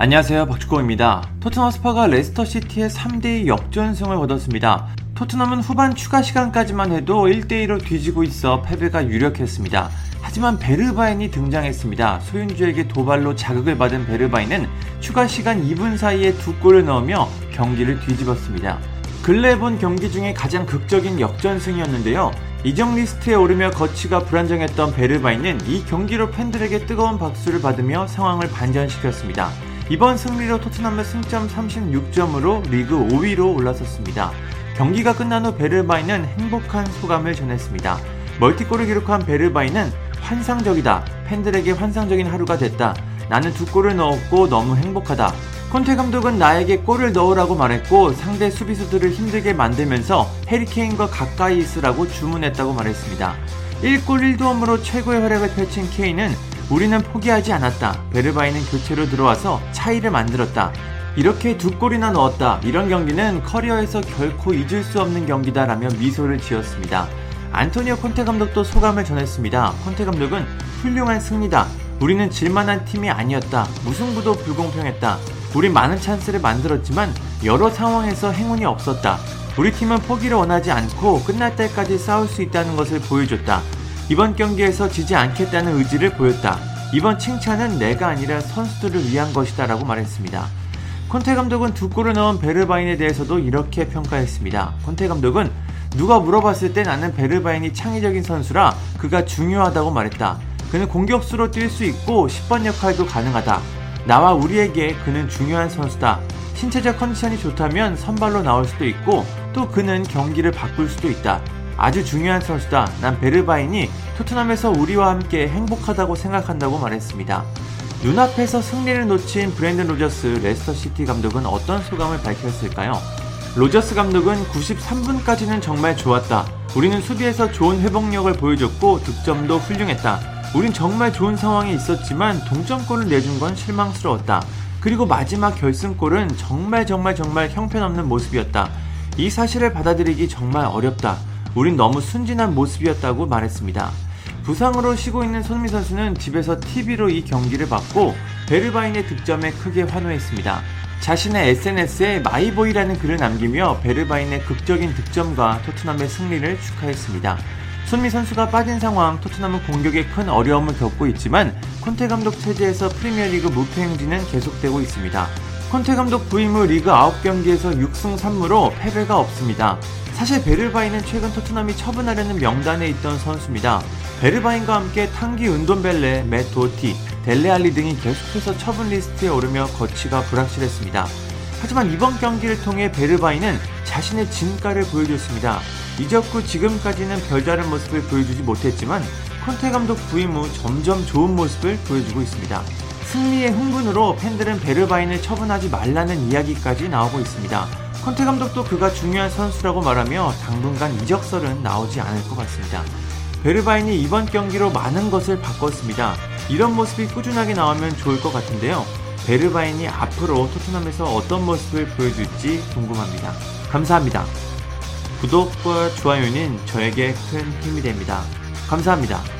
안녕하세요 박주공입니다. 토트넘 홋스퍼가 레스터 시티에 3대2 역전승을 거뒀습니다. 토트넘은 후반 추가 시간까지만 해도 1대2로 뒤지고 있어 패배가 유력했습니다. 하지만 베르바인이 등장했습니다. 쇠윤쥐에게 도발로 자극을 받은 베르바인은 추가 시간 2분 사이에 두 골을 넣으며 경기를 뒤집었습니다. 근래 본 경기 중에 가장 극적인 역전승이었는데요. 이적 리스트에 오르며 거취가 불안정했던 베르바인은 이 경기로 팬들에게 뜨거운 박수를 받으며 상황을 반전시켰습니다. 이번 승리로 토트넘의 승점 36점으로 리그 5위로 올라섰습니다. 경기가 끝난 후 베르바인은 행복한 소감을 전했습니다. 멀티골을 기록한 베르바인은 환상적이다. 팬들에게 환상적인 하루가 됐다. 나는 두 골을 넣었고 너무 행복하다. 콘테 감독은 나에게 골을 넣으라고 말했고 상대 수비수들을 힘들게 만들면서 해리케인과 가까이 있으라고 주문했다고 말했습니다. 1골 1도움으로 최고의 활약을 펼친 케인은 우리는 포기하지 않았다. 베르바이는 교체로 들어와서 차이를 만들었다. 이렇게 두 골이나 넣었다. 이런 경기는 커리어에서 결코 잊을 수 없는 경기다라며 미소를 지었습니다. 안토니오 콘테 감독도 소감을 전했습니다. 콘테 감독은 훌륭한 승리다. 우리는 질만한 팀이 아니었다. 무승부도 불공평했다. 우리 많은 찬스를 만들었지만 여러 상황에서 행운이 없었다. 우리 팀은 포기를 원하지 않고 끝날 때까지 싸울 수 있다는 것을 보여줬다. 이번 경기에서 지지 않겠다는 의지를 보였다. 이번 칭찬은 내가 아니라 선수들을 위한 것이다 라고 말했습니다. 콘테 감독은 두 골을 넣은 베르바인에 대해서도 이렇게 평가했습니다. 콘테 감독은 누가 물어봤을 때 나는 베르바인이 창의적인 선수라 그가 중요하다고 말했다. 그는 공격수로 뛸 수 있고 10번 역할도 가능하다. 나와 우리에게 그는 중요한 선수다. 신체적 컨디션이 좋다면 선발로 나올 수도 있고 또 그는 경기를 바꿀 수도 있다. 아주 중요한 선수다. 난 베르바인이 토트넘에서 우리와 함께 행복하다고 생각한다고 말했습니다. 눈앞에서 승리를 놓친 브랜든 로저스 레스터 시티 감독은 어떤 소감을 밝혔을까요? 로저스 감독은 93분까지는 정말 좋았다. 우리는 수비에서 좋은 회복력을 보여줬고 득점도 훌륭했다. 우린 정말 좋은 상황에 있었지만 동점골을 내준 건 실망스러웠다. 그리고 마지막 결승골은 정말 정말 정말 형편없는 모습이었다. 이 사실을 받아들이기 정말 어렵다. 우린 너무 순진한 모습이었다고 말했습니다. 부상으로 쉬고 있는 손흥민 선수는 집에서 TV로 이 경기를 봤고 베르바인의 득점에 크게 환호했습니다. 자신의 SNS에 my boy라는 글을 남기며 베르바인의 극적인 득점과 토트넘의 승리를 축하했습니다. 손흥민 선수가 빠진 상황 토트넘은 공격에 큰 어려움을 겪고 있지만 콘테 감독 체제에서 프리미어리그 무패 행진은 계속되고 있습니다. 콘테 감독 부임 후 리그 9경기에서 6승 3무로 패배가 없습니다. 사실 베르바인은 최근 토트넘이 처분하려는 명단에 있던 선수입니다. 베르바인과 함께 탕기 은돈벨레, 맷 도티, 델레알리 등이 계속해서 처분 리스트에 오르며 거취가 불확실했습니다. 하지만 이번 경기를 통해 베르바인은 자신의 진가를 보여줬습니다. 이적 후 지금까지는 별다른 모습을 보여주지 못했지만 콘테 감독 부임 후 점점 좋은 모습을 보여주고 있습니다. 승리의 흥분으로 팬들은 베르바인을 처분하지 말라는 이야기까지 나오고 있습니다. 컨테 감독도 그가 중요한 선수라고 말하며 당분간 이적설은 나오지 않을 것 같습니다. 베르바인이 이번 경기로 많은 것을 바꿨습니다. 이런 모습이 꾸준하게 나오면 좋을 것 같은데요. 베르바인이 앞으로 토트넘에서 어떤 모습을 보여줄지 궁금합니다. 감사합니다. 구독과 좋아요는 저에게 큰 힘이 됩니다. 감사합니다.